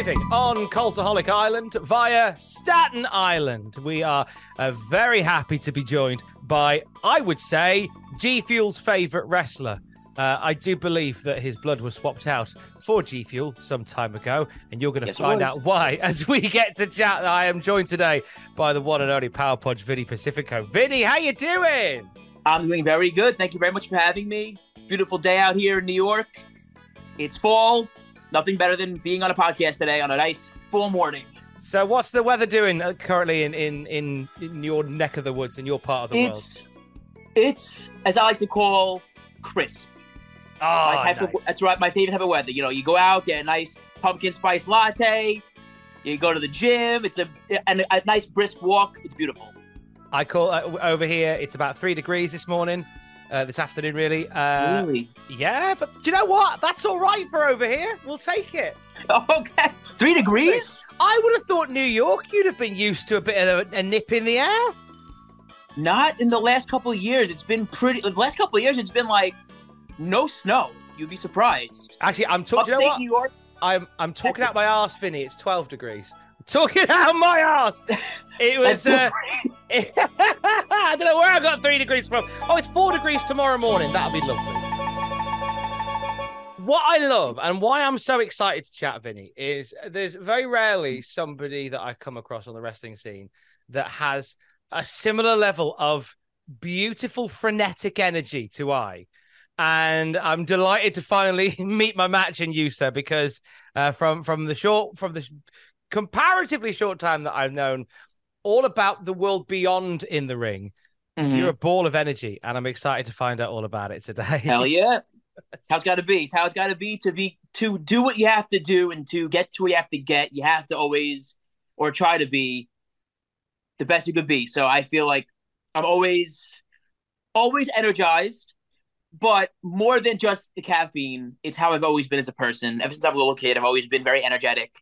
arriving on Cultaholic Island via Staten Island, we are uh, very happy to be joined by, I would say, G Fuel's favourite wrestler. Uh, I do believe that his blood was swapped out for G Fuel some time ago, and you're going to Yes, find out why as we get to chat. I am joined today by the one and only Power Punch Vinny Pacifico. Vinny, how you doing? I'm doing very good. Thank you very much for having me. Beautiful day out here in New York. It's fall. Nothing better than being on a podcast today on a nice full morning. So, what's the weather doing uh, currently in, in, in, in your neck of the woods, in your part of the world? It's it's as I like to call crisp. Oh, my type of, that's right, my favorite type of weather. You know, you go out, get a nice pumpkin spice latte. You go to the gym. It's a and a nice brisk walk. It's beautiful. I call uh, over here. It's about three degrees this morning, uh, this afternoon, really. Uh, really? Yeah, but do you know what? That's all right for over here. We'll take it. Okay. Three degrees? I would have thought New York. You'd have been used to a bit of a, a nip in the air. Not in the last couple of years. It's been pretty. The last couple of years, it's been like no snow. You'd be surprised. Actually, I'm talking. You know what? New York. I'm I'm talking out my arse, Vinny. It's 12 degrees. I'm talking out my arse. It was. Uh, I don't know where I got three degrees from. Oh, it's four degrees tomorrow morning. That'll be lovely. What I love and why I'm so excited to chat, Vinny, is there's very rarely somebody that I come across on the wrestling scene that has a similar level of beautiful, frenetic energy to I. And I'm delighted to finally meet my match in you, sir, because uh, from from the short from the comparatively short time that I've known all about the world beyond in the ring, Mhm. you're a ball of energy, and I'm excited to find out all about it today. Hell yeah. How it's got to be. It's how it's got to be to be to do what you have to do and to get to where you have to get. You have to always or try to be the best you could be. So I feel like I'm always always energized, but more than just the caffeine, it's how I've always been as a person. Ever since I was a little kid, I've always been very energetic.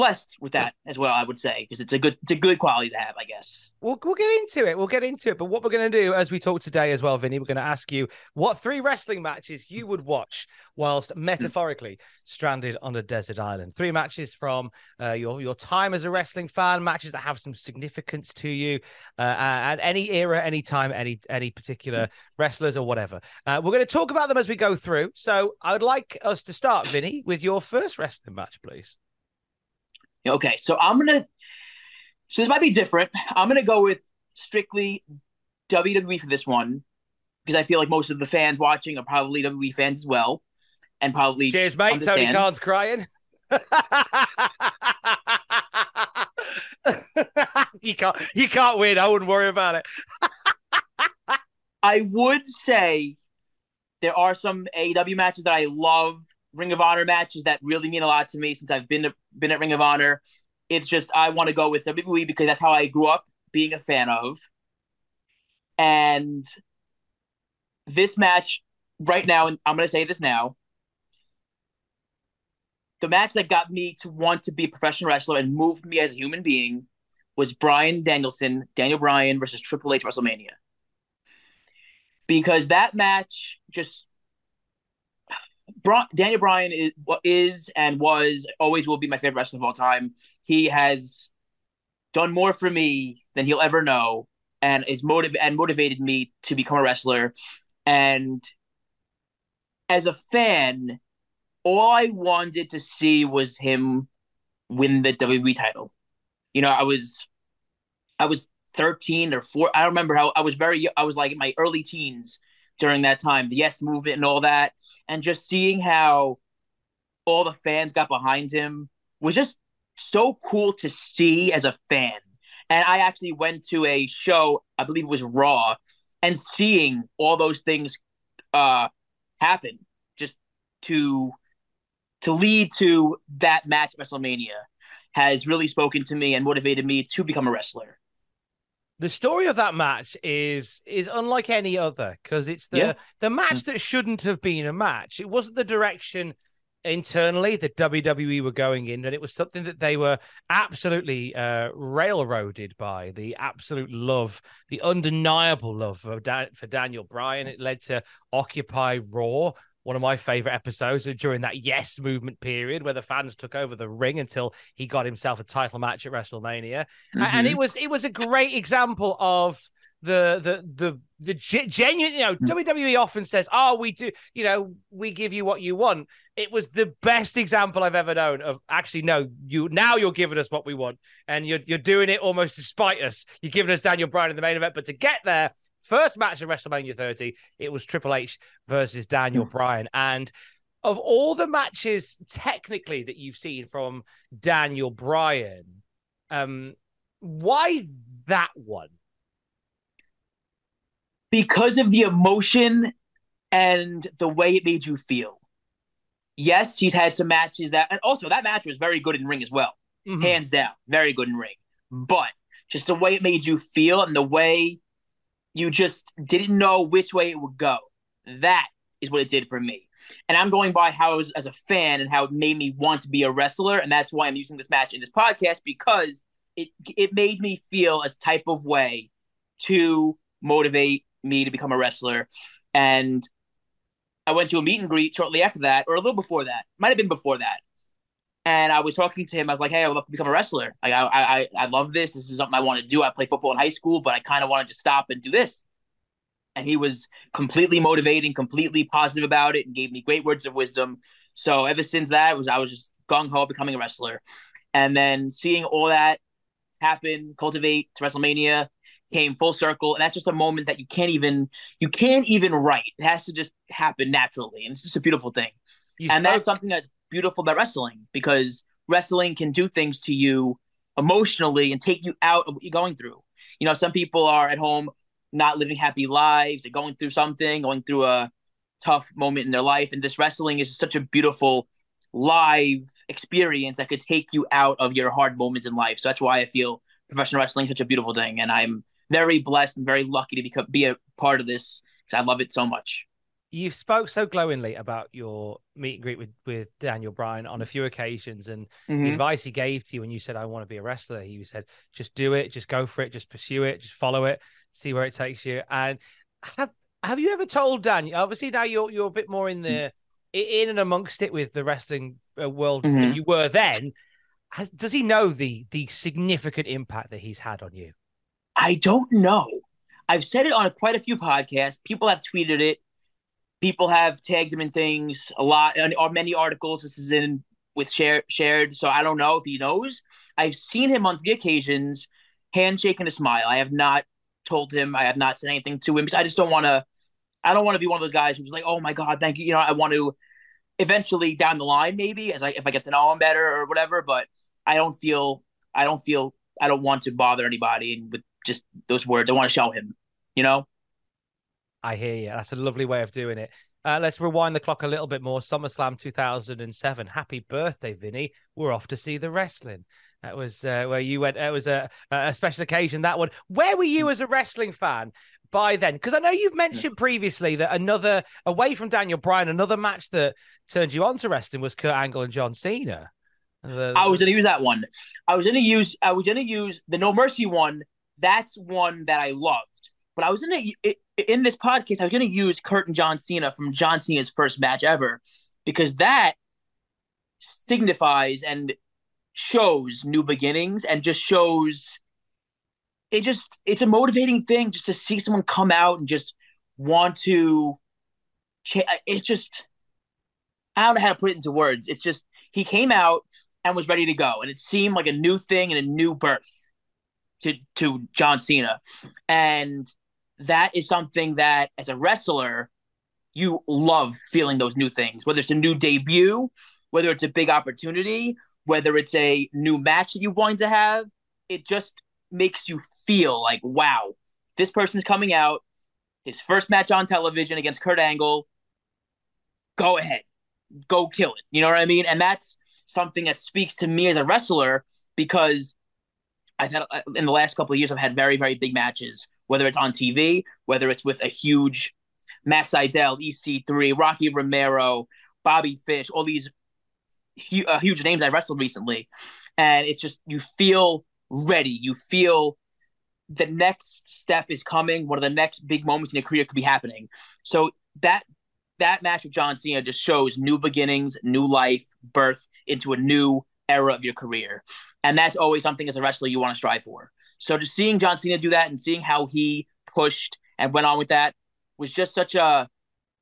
Blessed with that as well, I would say, because it's a good it's a good quality to have, I guess. We'll, we'll get into it. We'll get into it. But what we're going to do as we talk today as well, Vinny, we're going to ask you what three wrestling matches you would watch whilst metaphorically stranded on a desert island. Three matches from uh, your, your time as a wrestling fan, matches that have some significance to you uh, at any era, any time, any, any particular wrestlers or whatever. Uh, we're going to talk about them as we go through. So I would like us to start, Vinny, with your first wrestling match, please. Okay, so I'm gonna. So this might be different. I'm gonna go with strictly WWE for this one because I feel like most of the fans watching are probably WWE fans as well, and probably Cheers, mate. Tony understand. Khan's crying. you can't you can't win. I wouldn't worry about it. I would say there are some AEW matches that I love, Ring of Honor matches that really mean a lot to me since I've been to, been at Ring of Honor. It's just I want to go with WWE because that's how I grew up being a fan of. And this match right now, and I'm going to say this now. the match that got me to want to be a professional wrestler and moved me as a human being was Bryan Danielson, Daniel Bryan versus Triple H WrestleMania. Because that match just Daniel Bryan is is and was always will be my favorite wrestler of all time. He has done more for me than he'll ever know, and is motiv- and motivated me to become a wrestler. And as a fan, all I wanted to see was him win the WWE title. You know, I was I was 13 or 4 I remember how I was very I was like in my early teens during that time, the yes movement and all that and just seeing how all the fans got behind him was just so cool to see as a fan. And I actually went to a show, I believe it was Raw, and seeing all those things uh happen just to to lead to that match at WrestleMania has really spoken to me and motivated me to become a wrestler. The story of that match is is unlike any other because it's the yeah. the match that shouldn't have been a match. It wasn't the direction internally that WWE were going in, and it was something that they were absolutely uh, railroaded by the absolute love, the undeniable love for, for Daniel Bryan. It led to Occupy Raw, one of my favorite episodes during that yes movement period where the fans took over the ring until he got himself a title match at WrestleMania. Mm-hmm. And it was it was a great example of the the the the genuine you know mm. WWE often says oh we do you know we give you what you want it was the best example I've ever known of actually no you now you're giving us what we want and you're you're doing it almost despite us you're giving us Daniel Bryan in the main event but to get there first match of WrestleMania 30, it was Triple H versus Daniel mm. Bryan. And of all the matches technically that you've seen from Daniel Bryan, um, why that one? Because of the emotion and the way it made you feel. Yes, he's had some matches that, and also that match was very good in ring as well, mm-hmm. hands down, very good in ring. But just the way it made you feel and the way you just didn't know which way it would go. That is what it did for me. And I'm going by how I was as a fan and how it made me want to be a wrestler. And that's why I'm using this match in this podcast because it it made me feel a type of way to motivate me to become a wrestler. And I went to a meet and greet shortly after that, or a little before that. Might have been before that and I was talking to him. I was like, "Hey, I would love to become a wrestler. Like, I, I, I love this. This is something I want to do. I played football in high school, but I kind of wanted to stop and do this." And he was completely motivating, completely positive about it, and gave me great words of wisdom. So ever since that, was I was just gung ho becoming a wrestler, and then seeing all that happen, cultivate to WrestleMania, came full circle, and that's just a moment that you can't even you can't even write. It has to just happen naturally, and it's just a beautiful thing. You and spoke- that's something that beautiful about wrestling because wrestling can do things to you emotionally and take you out of what you're going through. You know, some people are at home not living happy lives, they're going through something, going through a tough moment in their life. And this wrestling is such a beautiful live experience that could take you out of your hard moments in life. So that's why I feel professional wrestling is such a beautiful thing. And I'm very blessed and very lucky to be a part of this because I love it so much you spoke so glowingly about your meet and greet with, with Daniel Bryan on a few occasions and mm-hmm. the advice he gave to you when you said, I want to be a wrestler. He said, just do it, just go for it, just pursue it, just follow it, see where it takes you. And have have you ever told Dan? Obviously, now you're you're a bit more in the in and amongst it with the wrestling uh, world mm-hmm. than you were then. Has, does he know the the significant impact that he's had on you? I don't know. I've said it on quite a few podcasts. People have tweeted it people have tagged him in things a lot or uh, many articles. This is in with shared shared so i don't know if he knows. I've seen him on three occasions handshake and a smile. I have not told him i have not said anything to him i just don't want to i don't want to be one of those guys who's like oh my god thank you you know i want to eventually down the line maybe as i if i get to know him better or whatever but i don't feel i don't feel i don't want to bother anybody and with just those words. I want to show him you know I hear you. That's a lovely way of doing it. Uh, let's rewind the clock a little bit more. SummerSlam 2007. Happy birthday, Vinny. We're off to see the wrestling. That was uh, where you went. It was a, a special occasion, that one. Where were you as a wrestling fan by then? Because I know you've mentioned previously that another, away from Daniel Bryan, another match that turned you on to wrestling was Kurt Angle and John Cena. The, I was going to use that one. I was going to use. I was going to use the No Mercy one. That's one that I loved. But I was in a, in this podcast. I was going to use Kurt and John Cena from John Cena's first match ever because that signifies and shows new beginnings and just shows it just it's a motivating thing just to see someone come out and just want to it's just I don't know how to put it into words. It's just he came out and was ready to go, and it seemed like a new thing and a new birth to to John Cena, and that is something that as a wrestler you love feeling those new things, whether it's a new debut, whether it's a big opportunity, whether it's a new match that you want to have. It just makes you feel like, wow, this person's coming out, his first match on television against Kurt Angle. Go ahead, go kill it. You know what I mean? And that's something that speaks to me as a wrestler because I've had uh, in the last couple of years, I've had very, very big matches, whether it's on TV, whether it's with a huge Matt Sydal, EC3, Rocky Romero, Bobby Fish, all these hu- uh, huge names I wrestled recently. And it's just, you feel ready. You feel the next step is coming. One of the next big moments in your career could be happening. So that that match with John Cena just shows new beginnings, new life, birth into a new era of your career. And that's always something as a wrestler you want to strive for. So just seeing John Cena do that and seeing how he pushed and went on with that was just such a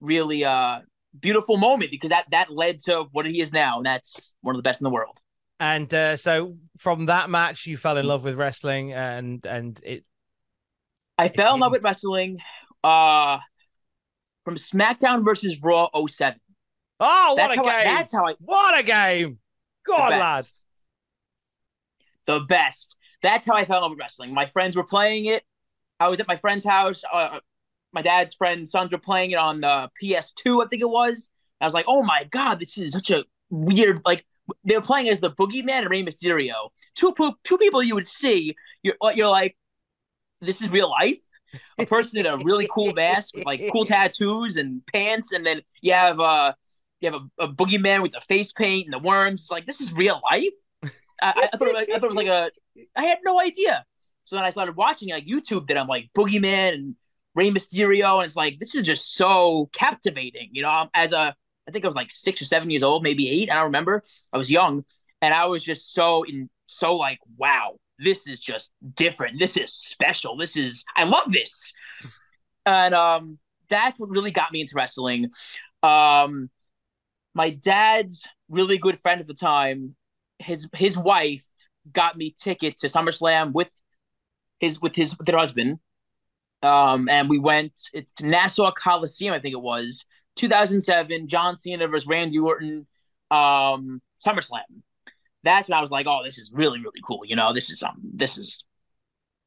really uh beautiful moment because that that led to what he is now, and that's one of the best in the world. And uh, so from that match, you fell in love with wrestling, and and it. I it fell in love with wrestling, uh, from SmackDown versus Raw 07. Oh, what that's a game! I, that's how I. What a game! God, lads, The best. That's how I fell in love with wrestling. My friends were playing it. I was at my friend's house. Uh, my dad's friend's sons were playing it on the PS2, I think it was. I was like, oh my god, this is such a weird like they were playing as the Boogeyman and Rey Mysterio. Two two people you would see. You're you're like, this is real life. A person in a really cool mask with like cool tattoos and pants, and then you have uh you have a, a boogeyman with the face paint and the worms. It's like this is real life. I, I, thought I thought it was like a. I had no idea. So then I started watching like YouTube that I'm like boogeyman and Rey Mysterio, and it's like this is just so captivating. You know, as a I think I was like six or seven years old, maybe eight. I don't remember. I was young, and I was just so in so like, wow, this is just different. This is special. This is I love this, and um, that's what really got me into wrestling. Um, my dad's really good friend at the time, his his wife got me tickets to SummerSlam with his with his with their husband. Um, and we went it's to Nassau Coliseum, I think it was 2007, John Cena versus Randy Orton, um, SummerSlam. That's when I was like, oh, this is really, really cool. You know, this is um, this is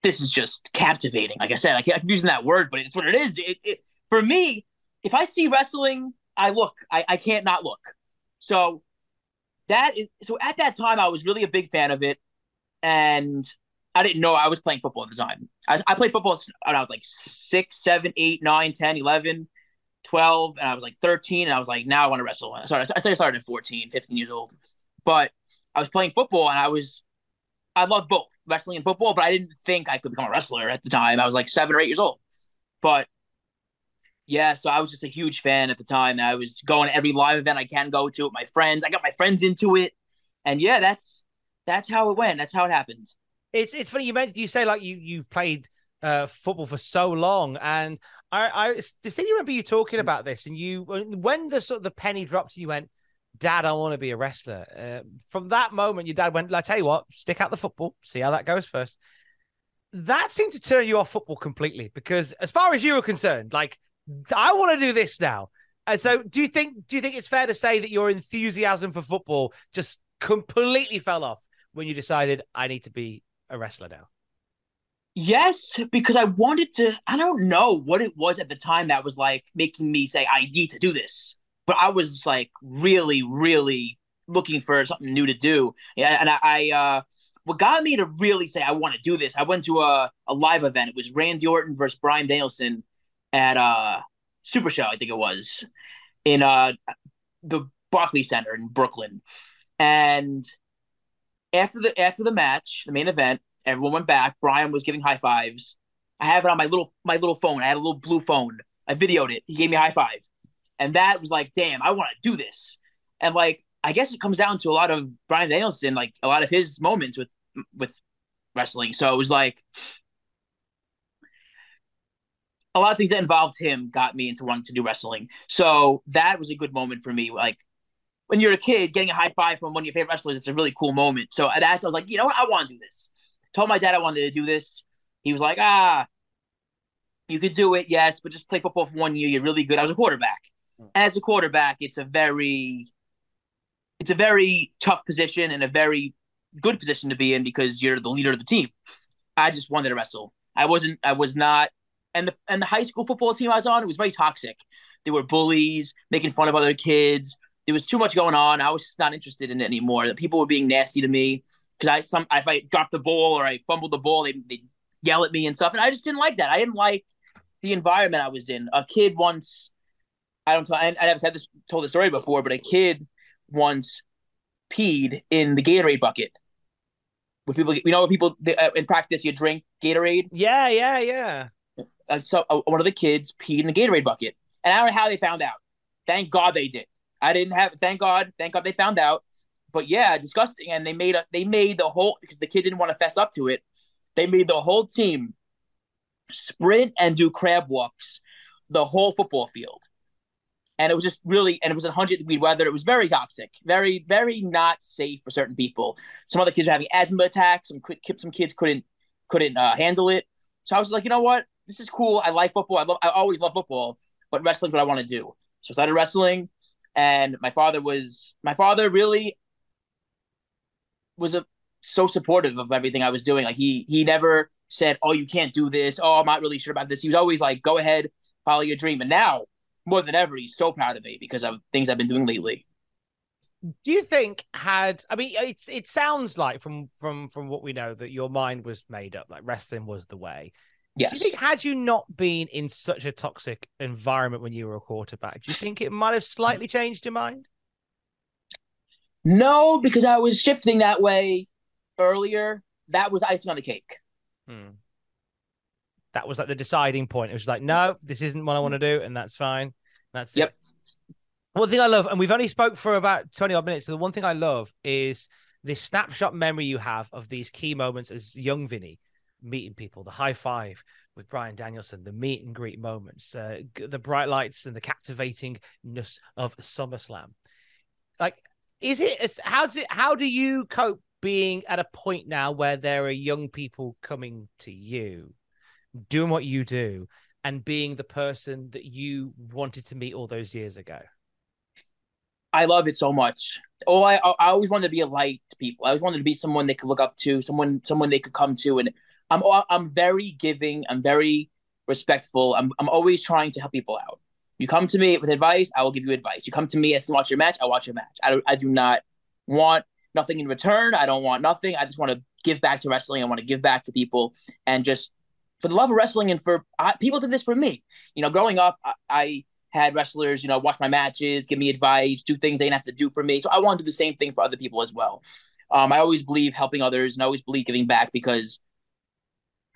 this is just captivating. Like I said, I keep using that word, but it's what it is. It, it, for me, if I see wrestling, I look. I, I can't not look. So that is so at that time I was really a big fan of it, and I didn't know I was playing football at the time. I, I played football when I was like six, seven, eight, nine, 10, 11. 12 and I was like 13 and I was like, now I want to wrestle. Started, I think I started at 14, 15 years old. But I was playing football and I was, I loved both wrestling and football, but I didn't think I could become a wrestler at the time. I was like seven or eight years old. But yeah, so I was just a huge fan at the time. I was going to every live event I can go to with my friends. I got my friends into it. And yeah, that's that's how it went. That's how it happened. It's it's funny you mentioned you say like you you've played uh, football for so long, and I, I distinctly remember you talking about this, and you when the sort of the penny dropped, and you went, "Dad, I want to be a wrestler." Uh, from that moment, your dad went, "I tell you what, stick out the football, see how that goes first. That seemed to turn you off football completely because, as far as you were concerned, like I want to do this now. And so, do you think do you think it's fair to say that your enthusiasm for football just completely fell off when you decided I need to be a wrestler now? Yes, because I wanted to. I don't know what it was at the time that was like making me say I need to do this, but I was like really, really looking for something new to do. And I, I uh, what got me to really say I want to do this. I went to a, a live event. It was Randy Orton versus Bryan Danielson at uh Super Show, I think it was, in uh the Barclays Center in Brooklyn. And after the after the match, the main event, Everyone went back. Brian was giving high fives. I have it on my little my little phone. I had a little blue phone. I videoed it. He gave me a high five, and that was like, damn, I want to do this. And like, I guess it comes down to a lot of Bryan Danielson, like a lot of his moments with with wrestling. So it was like a lot of things that involved him got me into wanting to do wrestling. So that was a good moment for me. Like when you're a kid, getting a high five from one of your favorite wrestlers, it's a really cool moment. So that's I was like, you know what, I want to do this. Told my dad I wanted to do this. He was like, ah, you could do it, yes, but just play football for one year. You're really good. I was a quarterback. Hmm. As a quarterback, it's a very it's a very tough position and a very good position to be in because you're the leader of the team. I just wanted to wrestle. I wasn't I was not and the and the high school football team I was on, it was very toxic. They were bullies, making fun of other kids. There was too much going on. I was just not interested in it anymore. The people were being nasty to me because I some if I dropped the ball or I fumbled the ball, they they yell at me and stuff, and I just didn't like that. I didn't like the environment I was in. A kid once, I don't, I, I never said this, told the story before, but a kid once peed in the Gatorade bucket. With people, you know, people uh, in practice, you drink Gatorade. Yeah, yeah, yeah. Uh, so uh, one of the kids peed in the Gatorade bucket, and I don't know how they found out. Thank God they did. I didn't have. Thank God. Thank God they found out but yeah, disgusting. And they made a they made the whole because the kid didn't want to fess up to it. They made the whole team sprint and do crab walks the whole football field. And it was just really, and it was a 100 degree weather. It was very toxic, very, very not safe for certain people. Some other kids were having asthma attacks. Some some kids couldn't couldn't uh, handle it. So I was like, you know what, this is cool. I like football. I love. I always love football, but wrestling's what I want to do. So I started wrestling, and my father was my father really was a, so supportive of everything I was doing. Like he he never said, "Oh, you can't do this." Oh, I'm not really sure about this. He was always like, "Go ahead, follow your dream." And now, more than ever, he's so proud of me because of things I've been doing lately. Do you think had I mean it's it sounds like from from from what we know that your mind was made up like wrestling was the way. Yes. Do you think had you not been in such a toxic environment when you were a quarterback, do you think it might have slightly changed your mind? No, because I was shifting that way earlier. That was icing on the cake. Hmm. That was like the deciding point. It was like, no, this isn't what I want to do, and that's fine. That's yep. it. One thing I love, and we've only spoke for about 20 odd minutes. So the one thing I love is this snapshot memory you have of these key moments as young Vinny meeting people, the high five with Bryan Danielson, the meet and greet moments, uh, the bright lights and the captivatingness of SummerSlam. Like is it how does it how do you cope being at a point now where there are young people coming to you doing what you do and being the person that you wanted to meet all those years ago? I love it so much. Oh i i always wanted to be a light to people. I always wanted to be someone they could look up to someone someone they could come to and i'm i'm very giving i'm very respectful i'm, I'm always trying to help people out you come to me with advice, I will give you advice. You come to me as watch your match, I'll watch your match. I, I do not want nothing in return. I don't want nothing. I just want to give back to wrestling. I want to give back to people and just for the love of wrestling and for I, people did this for me. You know, growing up, I, I, had wrestlers, you know, watch my matches, give me advice, do things they didn't have to do for me. So I want to do the same thing for other people as well. Um, I always believe helping others and I always believe giving back because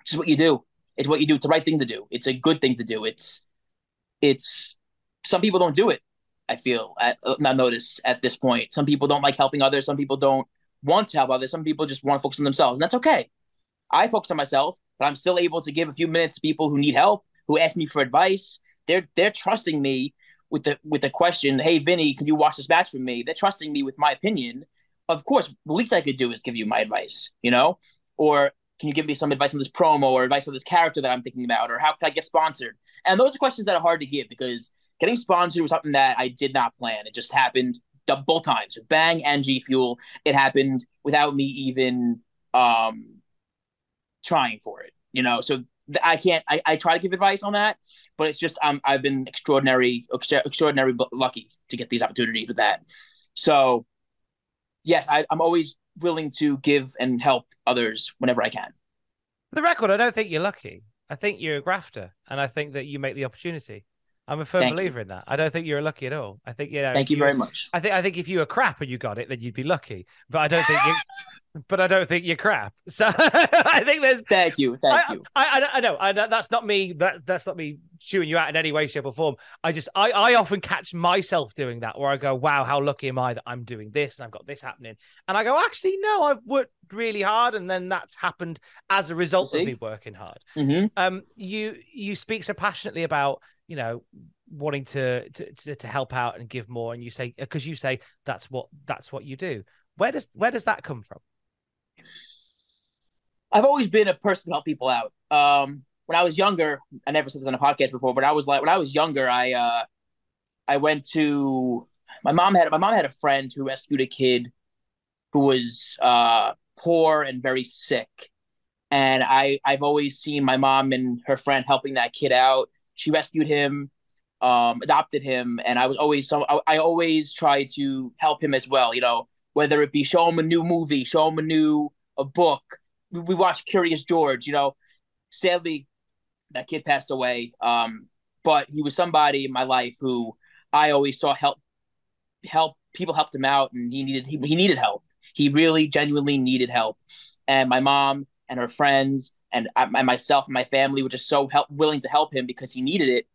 just what you do. It's what you do. It's the right thing to do. It's a good thing to do. It's it's some people don't do it. I feel at uh, not notice at this point. Some people don't like helping others. Some people don't want to help others. Some people just want to focus on themselves, and that's okay. I focus on myself, but I'm still able to give a few minutes to people who need help, who ask me for advice. They're they're trusting me with the with the question, "Hey, Vinny, can you watch this match for me?" They're trusting me with my opinion. Of course, the least I could do is give you my advice, you know, or can you give me some advice on this promo or advice on this character that I'm thinking about, or how can I get sponsored? And those are questions that are hard to give because getting sponsored was something that I did not plan. It just happened both times with Bang and G Fuel. It happened without me even um, trying for it. You know, so I can't. I, I try to give advice on that, but it's just um, I've been extraordinary, extra- extraordinary lucky to get these opportunities with that. So, yes, I, I'm always willing to give and help others whenever I can. For the record, I don't think you're lucky. I think you're a grafter, and I think that you make the opportunity. I'm a firm Thank you. believer in that. I don't think you're lucky at all. I think you know. Thank if you very much. I think I think if you were crap and you got it, then you'd be lucky. But I don't think you. But I don't think you're crap. So I think there's. Thank you. Thank I, you. I, I, I know. I know that's not me. That that's not me chewing you out in any way, shape, or form. I just I I often catch myself doing that, where I go, "Wow, how lucky am I that I'm doing this and I've got this happening?" And I go, "Actually, no, I've worked really hard, and then that's happened as a result of me working hard." hmm um you you speak so passionately about you know wanting to to to, help out and give more and you say because you say that's what that's what you do where does where does that come from I've always been a person to help people out. Um, when I was younger, I never said this on a podcast before, but I was like when I was younger, I uh, I went to my mom had my mom had a friend who rescued a kid who was uh poor and very sick, and I I've always seen my mom and her friend helping that kid out. She rescued him, um, adopted him, and I was always so I, always try to help him as well. You know, whether it be show him a new movie, show him a new a book. We, we watched Curious George. You know, sadly, that kid passed away. Um, but he was somebody in my life who I always saw help help people helped him out, and he needed he, he needed help. He really genuinely needed help, and my mom and her friends and, myself and my family were just so help willing to help him because he needed it,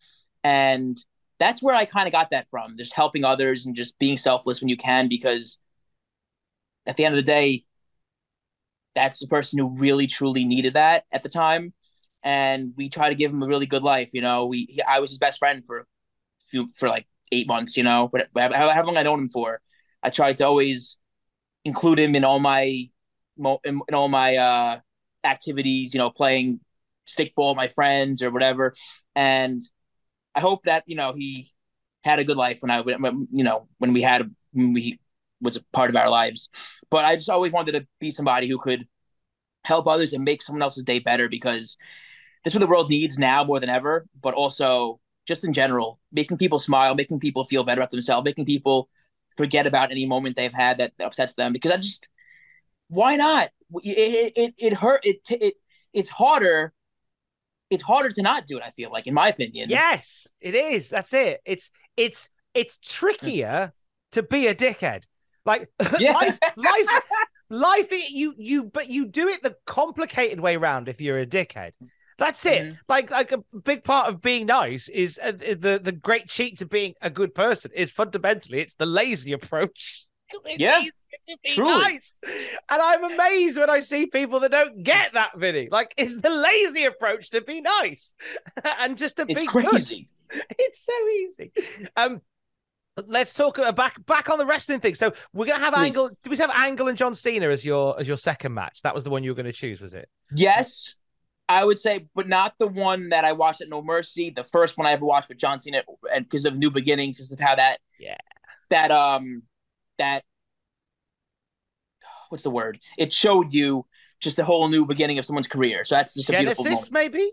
and that's where I kind of got that from. Just helping others and just being selfless when you can, because at the end of the day, that's the person who really truly needed that at the time and we try to give him a really good life. You know, we he, I was his best friend for few, for like eight months. You know, but long I known him for, I tried to always include him in all my in, in all my uh, activities. You know, playing stickball with my friends or whatever, and I hope that you know he had a good life when I when, you know when we had when we was a part of our lives. But I just always wanted to be somebody who could help others and make someone else's day better because that's what the world needs now more than ever, but also just in general, making people smile, making people feel better about themselves, making people forget about any moment they've had that, that upsets them. Because I just, why not? It it, it hurt. It it it's harder. It's harder to not do it. I feel like, in my opinion. yes it is that's it it's it's it's trickier to be a dickhead like Yeah. life life life you you but you do it the complicated way around if you're a dickhead that's it Mhm. like like a big part of being nice is uh, the the great cheat to being a good person is fundamentally it's the lazy approach Yeah, to be truly. nice and i'm amazed when i see people that don't get that vinny like it's the lazy approach to be nice and just to It's be good crazy. it's so easy. Um, let's talk about back back on the wrestling thing. So we're gonna have Please. Angle. Do we have Angle and John Cena as your as your second match? That was the one you were going to choose, was it? Yes, I would say, but not the one that I watched at No Mercy. The first one I ever watched with John Cena, and because of New Beginnings, because of how that, Yeah. that um, that what's the word? It showed you just a whole new beginning of someone's career. So that's just a beautiful Genesis, moment. maybe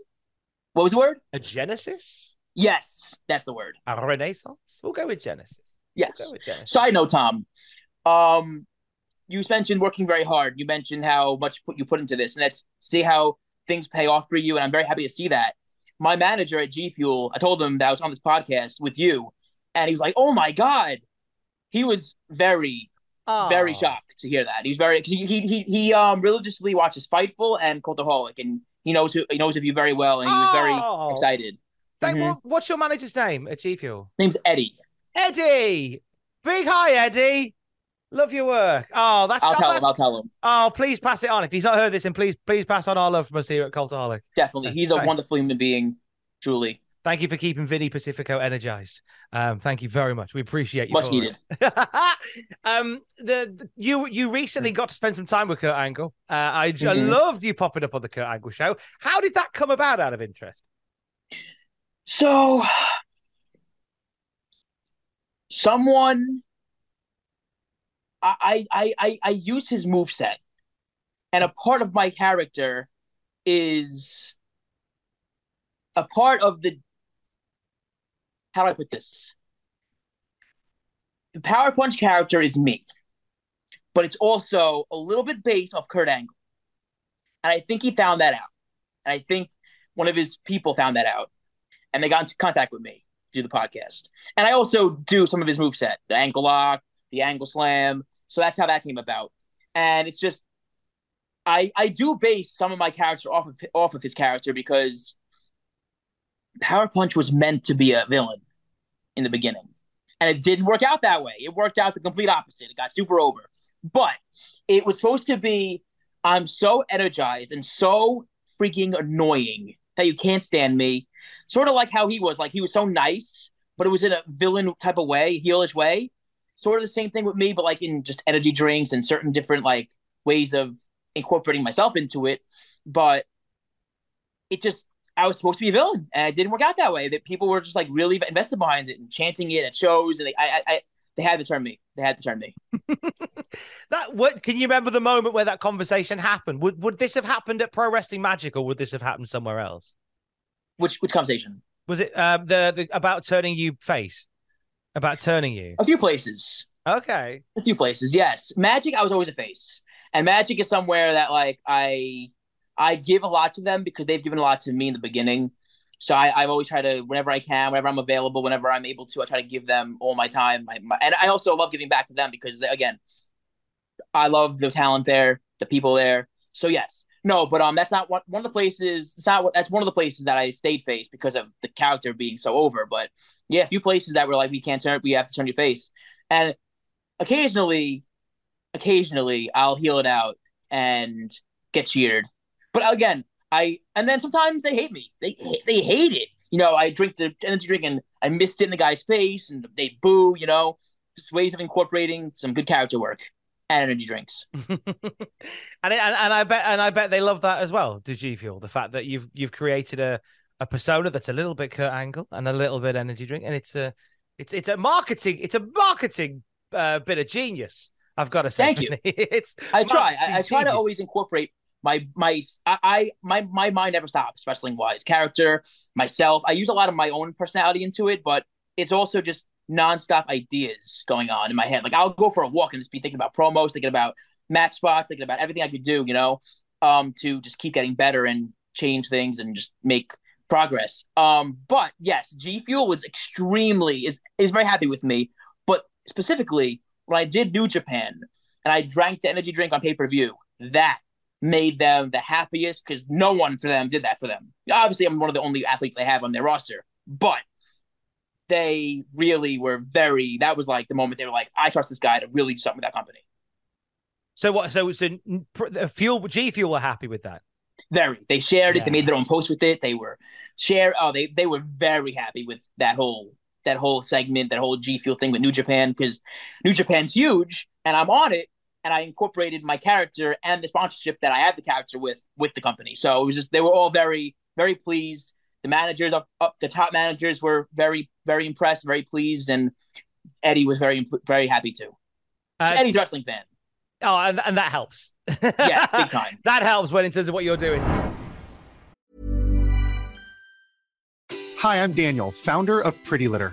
What was the word? a Genesis, Yes, that's the word. a Renaissance. We'll go with Genesis. Yes. We'll with Genesis. Side note, Tom. Um, you mentioned working very hard. You mentioned how much put you put into this, and let's see how things pay off for you. And I'm very happy to see that. My manager at G Fuel, I told him that I was on this podcast with you, and he was like, "Oh my god!" He was very, very shocked to hear that. He's very because he, he he he um religiously watches Fightful and Cultaholic, and he knows who he knows of you very well, and he was very Oh. excited. Thank- Mhm. what- what's your manager's name at G Fuel? Name's Eddie. Eddie. Big hi, Eddie. Love your work. Oh, that's, I'll oh, tell that's him. I'll tell him. oh, please pass it on. If he's not heard this, and please please pass on our love from us here at Cultaholic. Definitely, he's a wonderful human being. Truly, Thank you for keeping Vinny Pacifico energized. Um, thank you very much. We appreciate you. much needed. um, the, the- you you recently got to spend some time with Kurt Angle. Uh, I, j- I loved you popping up on the Kurt Angle show. How did that come about? Out of interest. So, someone, I, I, I, I use his move set, and a part of my character is a part of the how do I put this? The Power Punch character is me, but it's also a little bit based off Kurt Angle. And I think he found that out. And I think one of his people found that out. And they got into contact with me to do the podcast. And I also do some of his moveset, the ankle lock, the angle slam. So that's how that came about. And it's just I I do base some of my character off of off of his character because Power Punch was meant to be a villain in the beginning. And it didn't work out that way. It worked out the complete opposite. It got super over. But it was supposed to be I'm so energized and so freaking annoying that you can't stand me. Sort of like how he was. Like he was so nice, but it was in a villain type of way, heelish way. Sort of the same thing with me, but like in just energy drinks and certain different like ways of incorporating myself into it. But it just I was supposed to be a villain, and it didn't work out that way. That people were just like really invested behind it and chanting it at shows, and they, I, I, they had to turn me. They had to turn me. that what? Can you remember the moment where that conversation happened? Would would this have happened at Pro Wrestling Magic, or would this have happened somewhere else? Which which conversation? Was it um, the the about turning you face? About turning you? A few places. Okay. A few places. Yes, Magic. I was always a face, and Magic is somewhere that like I I give a lot to them because they've given a lot to me in the beginning. So I, I've always tried to, whenever I can, whenever I'm available, whenever I'm able to, I try to give them all my time. My, my, and I also love giving back to them because, they, again, I love the talent there, the people there. So yes, no, but um, that's not one one of the places. It's not that's one of the places that I stayed face because of the character being so over. But yeah, a few places that were like, we can't turn, we have to turn your face, and occasionally, occasionally I'll heel it out and get cheered but again, I and then sometimes they hate me. They they hate it. You know, I drink the energy drink and I mist it in the guy's face, and they boo. You know, just ways of incorporating some good character work and energy drinks. and, and and I bet and I bet they love that as well. Do G Fuel the fact that you've you've created a a persona that's a little bit Kurt Angle and a little bit energy drink, and it's a it's it's a marketing it's a marketing uh, bit of genius. I've got to say. Thank you. it's I try. I, I, try to always incorporate my my I, my my mind never stops wrestling wise. Character myself i use a lot of my own personality into it but it's also just nonstop ideas going on in my head. Like i'll go for a walk and just be thinking about promos thinking about match spots thinking about everything i could do you know um to just keep getting better and change things and just make progress. Um but yes g fuel was extremely is is very happy with me. But specifically when i did new japan and i drank the energy drink on pay-per-view that made them the happiest because no one for them did that for them. Obviously, I'm one of the only athletes they have on their roster, but they really were very. That was like the moment they were like, "I trust this guy to really do something with that company." So what? So so Fuel G Fuel were happy with that. Very. They shared it. Yeah. They made their own post with it. They were share. Oh, they they were very happy with that whole that whole segment, that whole G Fuel thing with New Japan because New Japan's huge, and I'm on it and I incorporated my character and the sponsorship that I had the character with with the company. So it was just they were all very very pleased. The managers up, up the top managers were very very impressed, very pleased, and Eddie was very very happy too. Uh, Eddie's wrestling fan. Oh, and, and that helps. yes, big time. that helps when in terms of what you're doing. Hi, I'm Daniel, founder of Pretty Litter.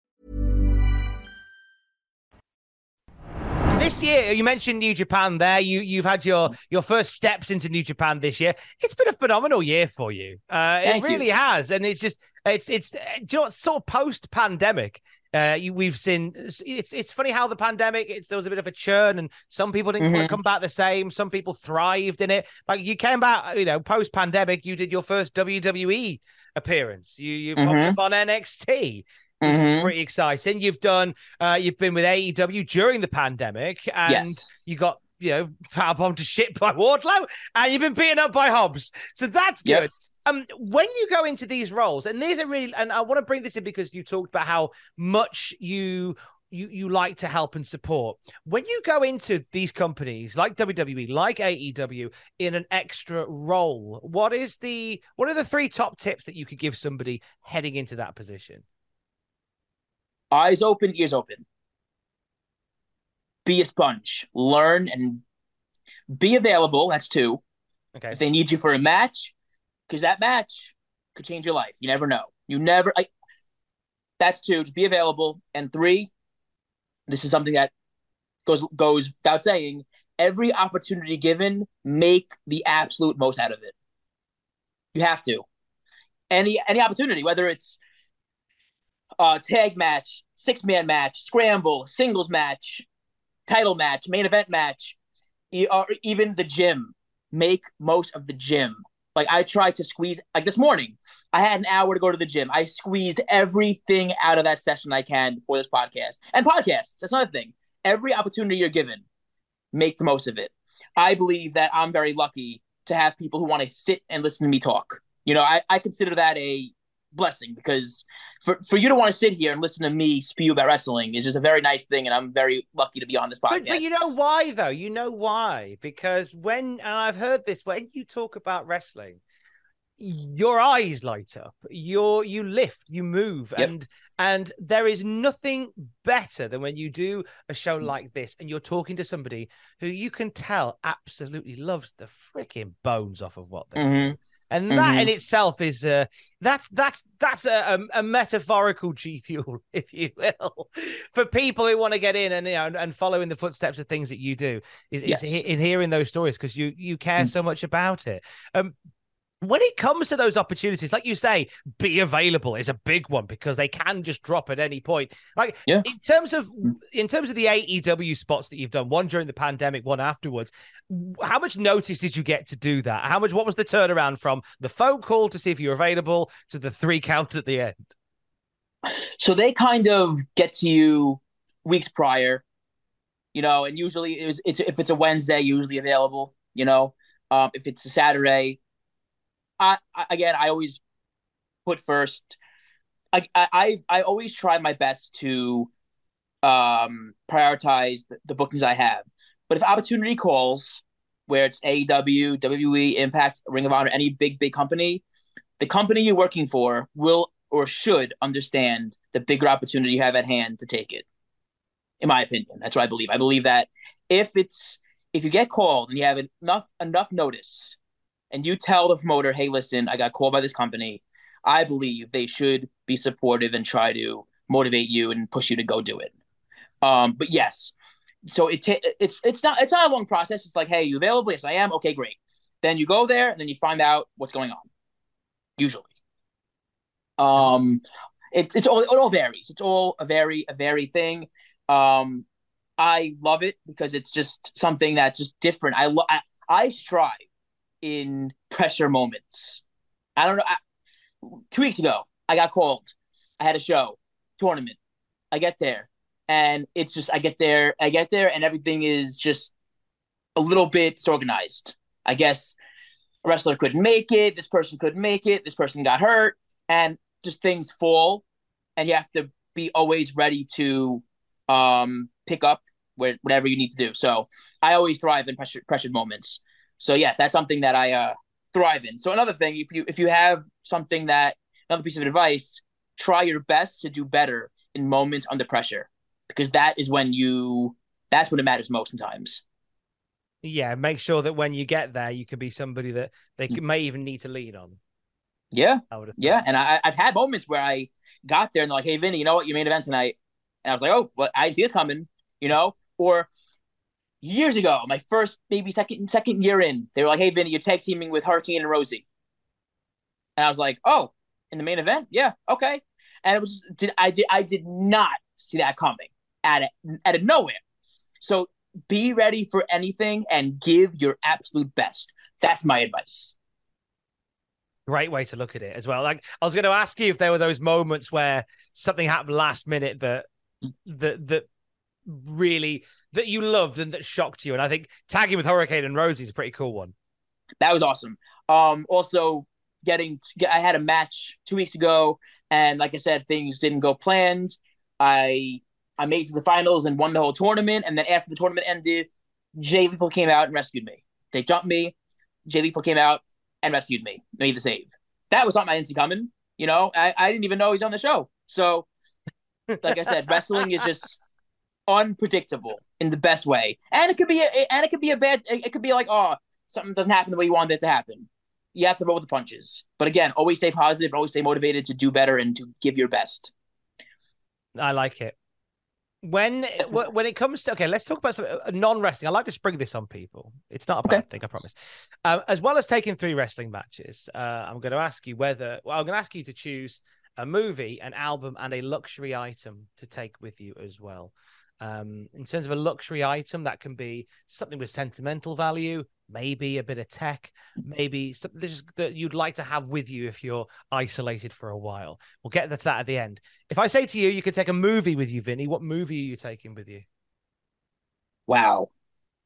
This year, you mentioned New Japan. There, you you've had your your first steps into New Japan this year. It's been a phenomenal year for you. Uh, it really you. has, and it's just it's it's do you know sort of post pandemic. Uh, you, we've seen it's it's funny how the pandemic it's, there was a bit of a churn and some people didn't Mhm. come back the same some people thrived in it like you came back you know post pandemic you did your first WWE appearance you you popped Mhm. up on NXT which is Mhm. pretty exciting you've done uh you've been with AEW during the pandemic and Yes. you got you know powerbombed to shit by Wardlow and you've been beaten up by Hobbs so that's good Yep. um, when you go into these roles, and these are really, and I want to bring this in because you talked about how much you you you like to help and support. When you go into these companies like WWE, like AEW, in an extra role, what is the what are the three top tips that you could give somebody heading into that position? Eyes open, ears open. Be a sponge. Learn and be available. That's two. Okay, If they need you for a match, because that match could change your life. You never know. You never like that's two, just be available. And three, this is something that goes goes without saying, every opportunity given, make the absolute most out of it. You have to. Any any opportunity, whether it's uh tag match, six man match, scramble, singles match, title match, main event match, or even the gym. Make most of the gym. Like I tried to squeeze like this morning, I had an hour to go to the gym. I squeezed everything out of that session I can for this podcast. And podcasts, that's another thing. Every opportunity you're given, make the most of it. I believe that I'm very lucky to have people who want to sit and listen to me talk. You know, I, I consider that a blessing because for, for you to want to sit here and listen to me spew about wrestling is just a very nice thing, and I'm very lucky to be on this podcast. but, but you know why though? You know why? Because when and I've heard this when you talk about wrestling, your eyes light up, your you lift, you move, Yep. and and there is nothing better than when you do a show like this and you're talking to somebody who you can tell absolutely loves the freaking bones off of what they do. Mhm. And that Mhm. in itself is uh that's that's that's a, a, a metaphorical G fuel, if you will, for people who want to get in and you know and, and follow in the footsteps of things that you do. Is, Yes. is in hearing those stories because you you care Mm. so much about it. Um, when it comes to those opportunities, like you say, be available is a big one because they can just drop at any point. Like Yeah. in terms of in terms of the AEW spots that you've done, one during the pandemic, one afterwards. How much notice did you get to do that? How much? What was the turnaround from the phone call to see if you're available to the three count at the end? So they kind of get to you weeks prior, you know, and usually it was, it's if it's a Wednesday, usually available, you know. Um, if it's a Saturday, I, I again I always put first. I I I always try my best to um prioritize the, the bookings I have. But if opportunity calls, where it's AEW, WWE, Impact, Ring of Honor, any big big company, the company you're working for will or should understand the bigger opportunity you have at hand to take it. In my opinion, that's what I believe. I believe that if it's if you get called and you have enough enough notice, and you tell the promoter, "Hey, listen, I got called by this company," I believe they should be supportive and try to motivate you and push you to go do it. Um, but yes, so it ta- it's it's not it's not a long process. It's like, "Hey, you available?" Yes, I am. Okay, great. Then you go there, and then you find out what's going on. Usually, um, it's it's all it all varies. It's all a very a very thing. Um, I love it because it's just something that's just different. I lo- I, I strive in pressure moments. I don't know. I, two weeks ago, I got called. I had a show tournament. I get there, and it's just I get there. I get there, and everything is just a little bit disorganized. I guess a wrestler couldn't make it. This person couldn't make it. This person got hurt, and just things fall, and you have to be always ready to um, pick up where whatever you need to do. So I always thrive in pressure pressured moments. So yes, that's something that I uh thrive in. So another thing, if you if you have something that another piece of advice, try your best to do better in moments under pressure because that is when you that's when it matters most sometimes. Yeah, make sure that when you get there, you can be somebody that they Mm. may even need to lean on. Yeah, I would have yeah, and I, I've had moments where I got there and they're like, "Hey, Vinny, you know what? You main event tonight," and I was like, "Oh, well, I see this coming," you know. Or years ago, my first maybe second second year in, they were like, "Hey, Vinny, you're tag teaming with Hurricane and Rosey," and I was like, "Oh, in the main event, yeah, okay." And it was did I did I did not see that coming at it out of nowhere. So be ready for anything and give your absolute best. That's my advice. Great way to look at it as well. Like I was going to ask you if there were those moments where something happened last minute that that that really that you loved and that shocked you. And I think tagging with Hurricane and Rosey is a pretty cool one. That was awesome. Um, also getting, I had a match two weeks ago, and like I said, things didn't go planned. I I made to the finals and won the whole tournament, and then after the tournament ended, Jay Lethal came out and rescued me. They jumped me. Jay Lethal came out and rescued me, made the save. That was something I didn't see coming. You know, I, I didn't even know he's on the show. So, like I said, wrestling is just unpredictable in the best way, and it could be a, and it could be a bad. It could be like, oh, something doesn't happen the way you wanted it to happen. You have to roll with the punches. But again, always stay positive always stay motivated to do better and to give your best. I like it. When when it comes to okay, let's talk about some uh, non-wrestling. I like to spring this on people. It's not a bad Okay. thing, I promise. Um, as well as taking three wrestling matches, uh, I'm going to ask you whether well, I'm going to ask you to choose a movie, an album, and a luxury item to take with you as well. Um, in terms of a luxury item, that can be something with sentimental value, maybe a bit of tech, maybe something that that you'd like to have with you if you're isolated for a while. We'll get to that at the end. If I say to you, you could take a movie with you, Vinny, what movie are you taking with you? Wow.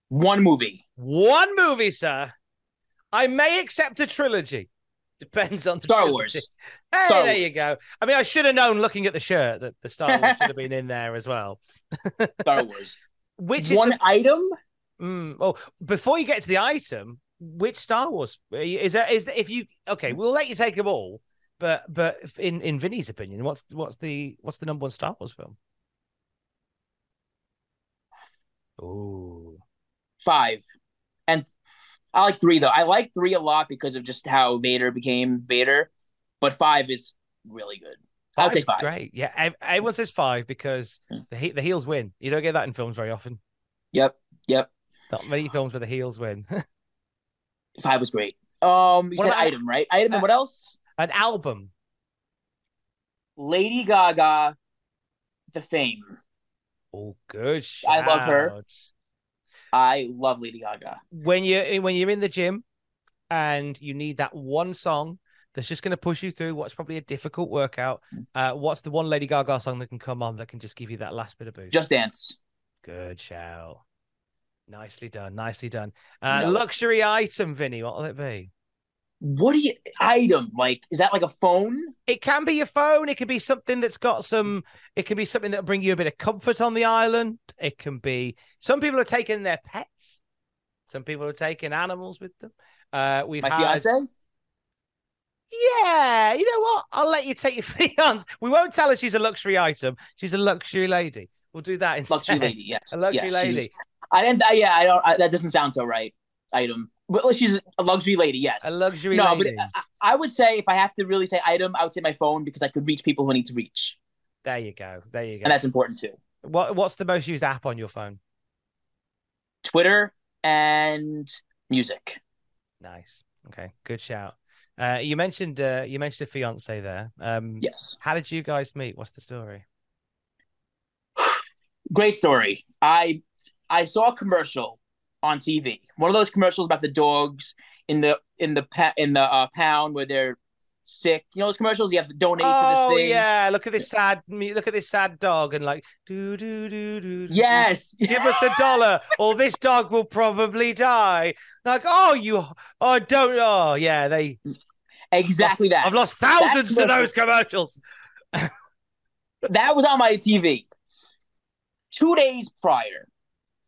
One movie. One movie, sir. I may accept a trilogy. Depends on the Star. Wars. Hey, Star there you go. I mean, I should have known looking at the shirt that the Star Wars should have been in there as well. Star Wars. Which is One the item? Mm, oh, before you get to the item, which Star Wars is there? Is there, if you okay, we'll let you take them all, but but in in Vinny's opinion, what's what's the what's the number one Star Wars film? Oh, Five. And I like three though. I like three a lot because of just how Vader became Vader. But five is really good. I'll say five. Great, yeah. ev- Everyone says five because the he- the heels win. You don't get that in films very often. Yep. Yep. Not many films where the heels win. Five was great. Um, you What said about- item, right? Item uh, and what else? An album. Lady Gaga, The Fame. Oh, good. I love her. I love Lady Gaga. when you when you're in the gym and you need that one song that's just going to push you through what's probably a difficult workout. Uh, what's the one Lady Gaga song that can come on that can just give you that last bit of boost? Just Dance. good shout. Nicely done. Nicely done. Uh, No. Luxury item, Vinny. What will it be? What do you item like? Is that like a phone? It can be your phone. It could be something that's got some. It can be something that'll bring you a bit of comfort on the island. It can be. Some people are taking their pets. Some people are taking animals with them. Uh, we've My had. fiance? Yeah, you know what? I'll let you take your fiance. We won't tell her she's a luxury item. She's a luxury lady. We'll do that instead. Luxury lady. Yes. A luxury yes, lady. I didn't. I, yeah, I don't. I, that doesn't sound so right. Item. Well, she's a luxury lady. Yes. A luxury no, lady. but I, I would say if I have to really say item, I would say my phone because I could reach people who I need to reach, There you go. There you go. and that's important too. What What's the most used app on your phone? Twitter and music. Nice. Okay. Good shout. Uh, you mentioned uh, you mentioned a fiance there. Um, Yes. How did you guys meet? What's the story? Great story. I I saw a commercial on TV. One of those commercials about the dogs in the in the pa- in the uh, pound where they're sick. You know those commercials? You have to donate Oh to this thing. yeah, look at this sad look at this sad dog and like do do do do. do, Yes. Give us a dollar, or this dog will probably die. Like, oh, you, oh, don't, oh, yeah, they. Exactly that. I've lost thousands to those commercials. that was on my TV. Two days prior,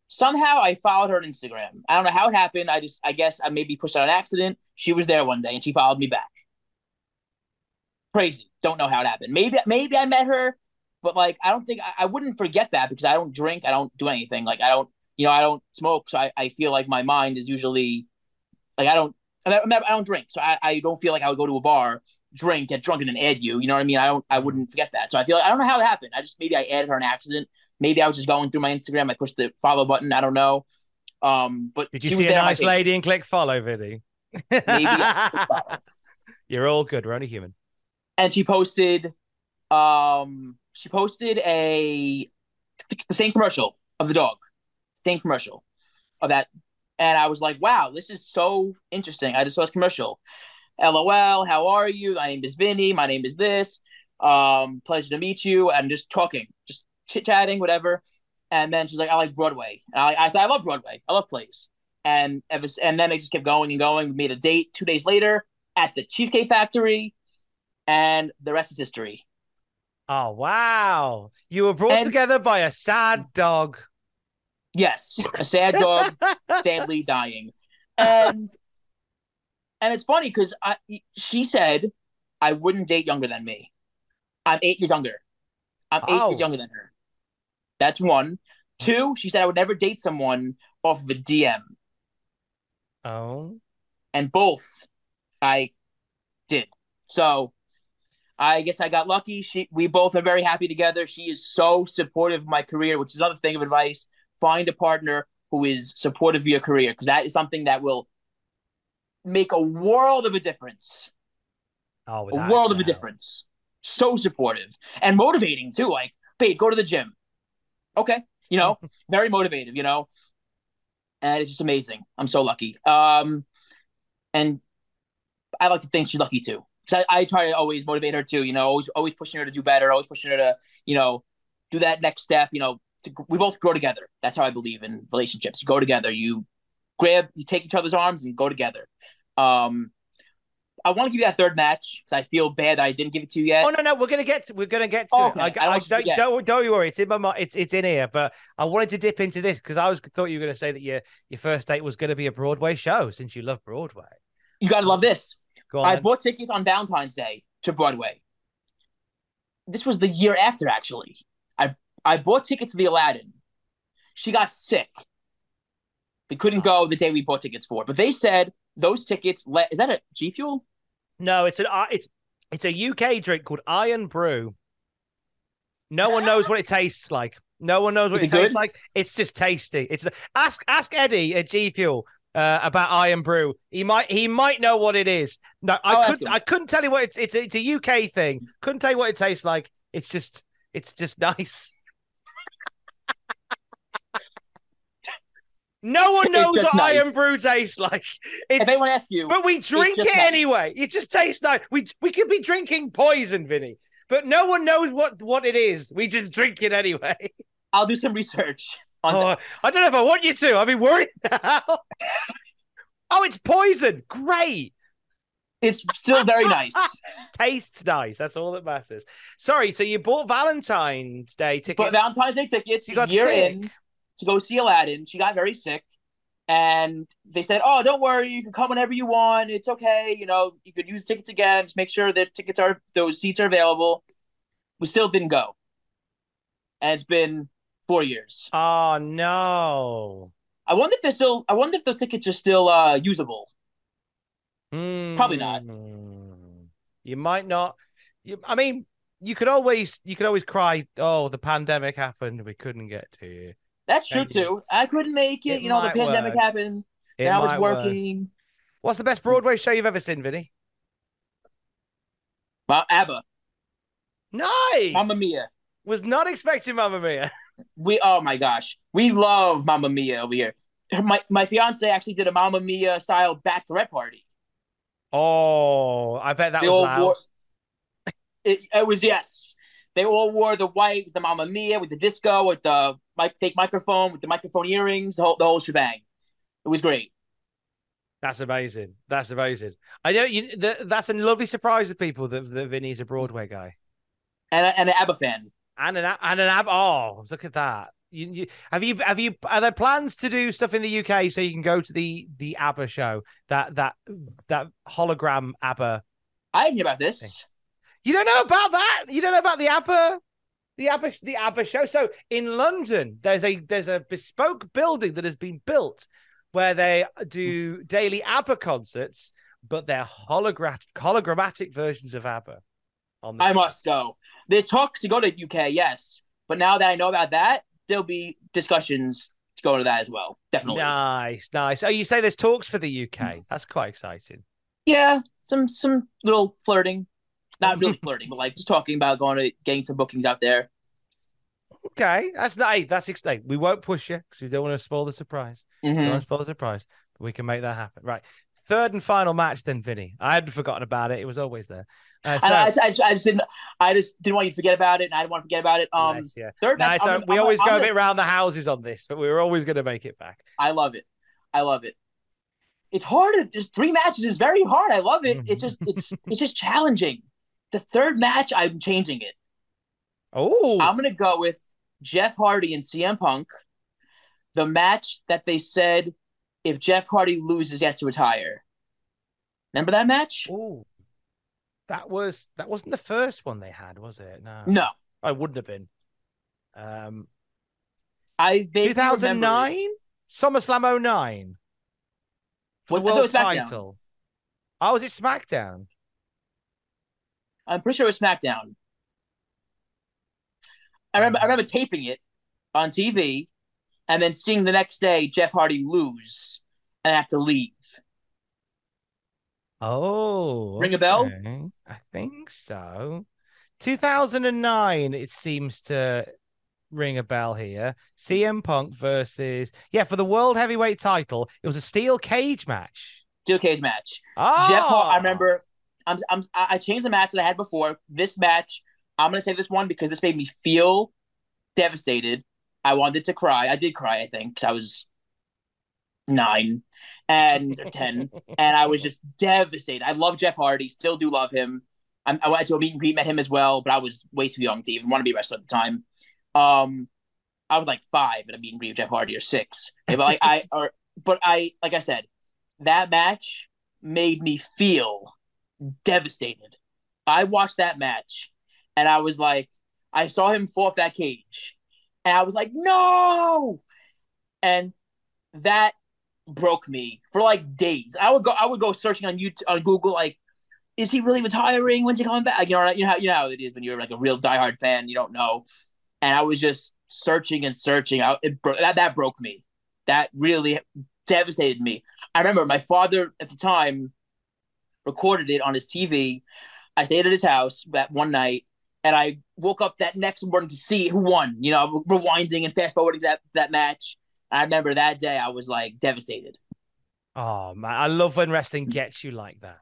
somehow I followed her on Instagram. I don't know how it happened. I just, I guess I maybe pushed out an accident. She was there one day and she followed me back. Crazy. Don't know how it happened. Maybe, maybe I met her, but like, I don't think I, I wouldn't forget that because I don't drink. I don't do anything. Like, I don't, you know, I don't smoke. So I, I feel like my mind is usually like, I don't, I, don't drink. So I, I don't feel like I would go to a bar, drink, get drunk, and then add you. You know what I mean? I don't, I wouldn't forget that. So I feel like, I don't know how it happened. I just, maybe I added her an accident. Maybe I was just going through my Instagram. I pushed the follow button. I don't know. Um, but Did you see a there on my nice lady and click follow, follow. You're all good. We're only human. and she posted um she posted a the same commercial of the dog same commercial of that and i was like wow this is so interesting i just saw this commercial lol how are you my name is vinny my name is this um pleasure to meet you and just talking just chit-chatting whatever and then she's like i like broadway and I, I said i love broadway i love plays and ever, and then it just kept going and going we made a date two days later at the cheesecake factory and the rest is history. Oh wow! You were brought And- together by a sad dog. Yes, a sad dog, sadly dying, and and it's funny because I she said I wouldn't date younger than me. I'm eight years younger. I'm eight Oh. years younger than her. That's one. Two, she said I would never date someone off of a DM, Oh, and both I did. So I guess I got lucky. She, we both are very happy together. She is so supportive of my career, which is another thing of advice. Find a partner who is supportive of your career because that is something that will make a world of a difference. oh, A world of a difference. So supportive and motivating too. Like, babe, go to the gym. Okay, you know, very motivative. You know, and it's just amazing. I'm so lucky. Um, and I like to think she's lucky too. Because I, I try to always motivate her too. You know, always always pushing her to do better. Always pushing her to you know do that next step. You know, to, we both grow together. That's how I believe in relationships. You go together. You grab, you take each other's arms and go together. Um, I want to give you that third match because I feel bad that I didn't give it to you yet. Oh no, no, we're gonna get to, we're gonna get to Oh, it. okay. I, I I, don't don't, don't worry. It's in my mind. It's it's in here. But I wanted to dip into this because I was thought you were gonna say that your your first date was gonna be a Broadway show since you love Broadway. You gotta love this. Go. I then. bought tickets on Valentine's Day to Broadway. This was the year after, actually. I I bought tickets to the Aladdin. She got sick. We couldn't go the day we bought tickets for, but they said those tickets. Le- is that a G Fuel? No, it's an uh, it's it's a UK drink called Irn-Bru. No one knows what it tastes like. No one knows what Is it it tastes like. It's just tasty. It's ask ask Eddie at G Fuel uh, about Irn-Bru. He might he might know what it is. No, I I'll couldn't. I couldn't tell you what it's it's a, it's a UK thing. Couldn't tell you what it tastes like. It's just it's just nice. No one knows what Iron nice. Brew tastes like. It's if anyone asks you, but we drink it nice. anyway. It just tastes like We we could be drinking poison, Vinny, but no one knows what what it is. We just drink it anyway. I'll do some research on. Oh, I don't know if I want you to. I'd be worried now. oh, it's poison. Great. It's still very nice. Tastes nice. That's all that matters. Sorry. So you bought Valentine's Day tickets. But. Valentine's Day tickets You got sick. in to go see Aladdin. She got very sick. And they said, Oh, don't worry, you can come whenever you want. It's okay. You know, you could use tickets again. Just make sure that tickets are those seats are available. We still didn't go. And it's been four years. oh no. I wonder if they're still I wonder if those tickets are still uh usable. Probably not. Hmm. You might not. You, I mean, you could always you could always cry. Oh, the pandemic happened. We couldn't get to you. That's true too. I couldn't make it. It you know, the pandemic work. happened. It and I was might work. working. What's the best Broadway show you've ever seen, Vinny? Well, ABBA, Nice. Mamma Mia. Was not expecting Mamma Mia. We oh my gosh, we love Mamma Mia over here. My my fiance actually did a Mamma Mia style back bachelorette party. Oh, I bet that They was loud. wore- It, it was yes. They all wore the white with the Mamma Mia with the disco with the mic fake microphone with the microphone earrings the whole the whole shebang. It was great. That's amazing. That's amazing. I know you. The, that's a lovely surprise to people that, that Vinny's a Broadway guy And a- and an ABBA fan. and an and an ab. Oh, look at that. You, you, have you have you are there plans to do stuff in the UK so you can go to the the ABBA show that that that hologram ABBA? I didn't hear about this. You don't know about that? You don't know about the ABBA the ABBA the ABBA show? So in London, there's a there's a bespoke building that has been built where they do daily ABBA concerts, but they're hologra- hologrammatic versions of ABBA. On the I show. must go. There's talks to go to UK, yes, but now that I know about that, there'll be discussions to go to that as well. Definitely. Nice, nice. Oh, you say there's talks for the UK? Mm. That's quite exciting. Yeah, some some little flirting. Not really flirting, but like just talking about going to getting some bookings out there. Okay, that's not. Hey, that's exciting. We won't push you because we don't want to spoil the surprise. We don't want to spoil the surprise, but we can make that happen. Right. Third and final match, then, Vinny. I hadn't forgotten about it. It was always there. Uh, And I, so- I, just, I just didn't. I just didn't want you to forget about it, and I didn't want to forget about it. Um, Nice, yeah. third match. I'm- uh, we I'm- always I'm go a gonna- bit round the houses on this, but we were always going to make it back. I love it. I love it. It's hard. Just three matches is very hard. I love it. It's just it's it's just challenging. The third match, I'm changing it. Oh, I'm gonna go with Jeff Hardy and CM Punk. The match that they said if Jeff Hardy loses, he has to retire. Remember that match? oh, that was that wasn't the first one they had, was it? No, No, I wouldn't have been. Um, I vaguely two thousand remember it. nine, SummerSlam 09 for the What- thought it world title. Oh, was it SmackDown? I'm pretty sure it was SmackDown. I remember I remember taping it on TV and then seeing the next day Jeff Hardy lose and have to leave. Oh, Ring a bell? I think so. 2009, it seems to ring a bell here. CM Punk versus, yeah, for the World Heavyweight title, it was a steel cage match. Steel cage match. Oh, Jeff Hardy, I ah! remember I'm, I'm I I changed the match that I had before. This match, I'm gonna say this one because this made me feel devastated. I wanted to cry. I did cry, I think, because I was nine and or ten, and I was just devastated. I love Jeff Hardy, still do love him. I'm, I went to a meet and greet, met him as well, but I was way too young to even want to be a wrestler at the time. Um, I was like five at a meet and greet with Jeff Hardy or six. But like I or but I like I said, that match made me feel devastated. I watched that match and I was like, I saw him fall off that cage, and I was like, no, and that broke me for like days. I would go, I would go searching on YouTube, on Google, like, is he really retiring? When's he coming back? You know, you know, how, you know how it is when you're like a real diehard fan, you don't know. And I was just searching and searching. I, it bro- that that broke me. That really devastated me. I remember my father at the time recorded it on his TV. I stayed at his house that one night, and I woke up that next morning to see who won. You know, rewinding and fast forwarding that that match. I remember that day I was like devastated. Oh man, I love when wrestling gets you like that.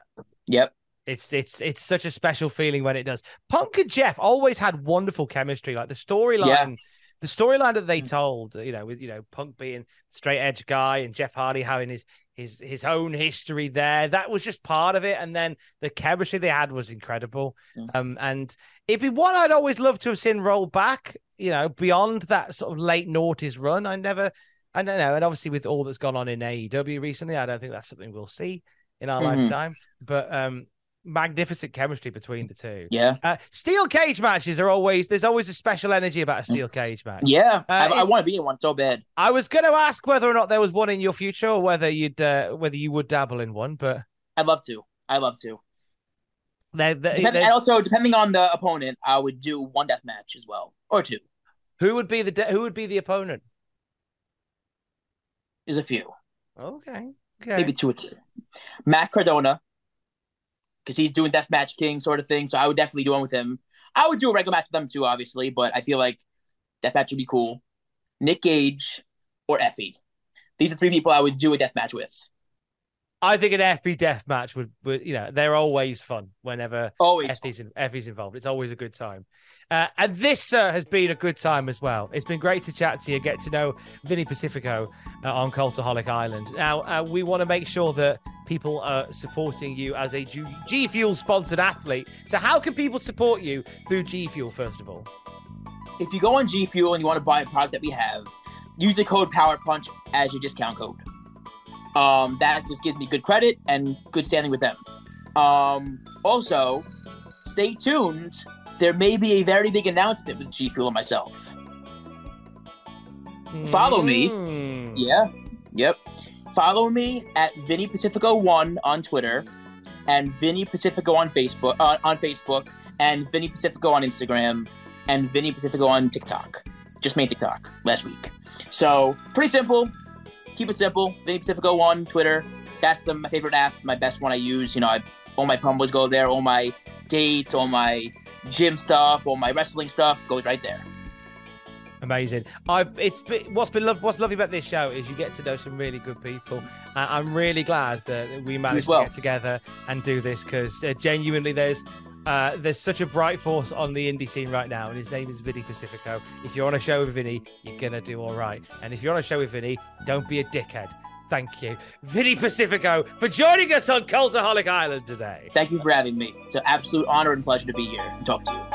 Yep. It's it's it's such a special feeling when it does. Punk and Jeff always had wonderful chemistry. Like the storyline, Yeah. The storyline that they told, you know, with you know Punk being straight edge guy and Jeff Hardy having his his his own history there. That was just part of it. And then the chemistry they had was incredible. Yeah. Um, and it'd be one I'd always love to have seen roll back. You know, beyond that sort of late noughties run. I never, I don't know. And obviously with all that's gone on in AEW recently, I don't think that's something we'll see in our Mhm. lifetime. But um, magnificent chemistry between the two. Yeah. Uh, steel cage matches are always there's always a special energy about a steel cage match. Yeah. I, Uh, I is- want to be in one so bad. I was going to ask whether or not there was one in your future, or whether you'd uh, whether you would dabble in one. But I'd love to. I'd love to. they, they, Depend- they- and also, depending on the opponent, I would do one death match as well, or two. who would be the de- who would be the opponent? There's a few, Okay, okay. maybe two or three. Matt Cardona, because he's doing Death Match King sort of thing, so I would definitely do one with him. I would do a regular match with them too, obviously, but I feel like Death Match would be cool. Nick Gage or Effy. These are three people I would do a death match with. I think an Effy death match would, would you know, they're always fun whenever Always. Effy's, in, Effy's involved. It's always a good time. Uh, and this uh, has been a good time as well. It's been great to chat to you, get to know Vinny Pacifico uh, on Cultaholic Island. Now, uh, we want to make sure that people are supporting you as a G, G Fuel sponsored athlete. So, how can people support you through G Fuel, first of all? if you go on G Fuel and you want to buy a product that we have, use the code Power Punch as your discount code. Um, that just gives me good credit and good standing with them. Um, also, stay tuned. There may be a very big announcement with G Fuel and myself. Follow me. Mm. Yeah. Yep. Follow me at Vinny Pacifico One on Twitter, and Vinny Pacifico on Facebook. Uh, on Facebook, and Vinny Pacifico on Instagram, and Vinny Pacifico on TikTok. Just made TikTok last week. So pretty simple. Keep it simple. Vinny Pacifico on Twitter. That's the, my favorite app. My best one I use. You know, I, all my promos go there. All my dates, all my gym stuff, all my wrestling stuff goes right there. Amazing. I've it's been, what's been what's lovely about this show is you get to know some really good people. Uh, I'm really glad that we managed well. to get together and do this because uh, genuinely there's uh, there's such a bright force on the indie scene right now, and his name is Vinny Pacifico. If you're on a show with Vinny, you're gonna do all right. And if you're on a show with Vinny, don't be a dickhead. Thank you, Vinny Pacifico, for joining us on Cultaholic Island today. Thank you for having me. It's an absolute honor and pleasure to be here and talk to you.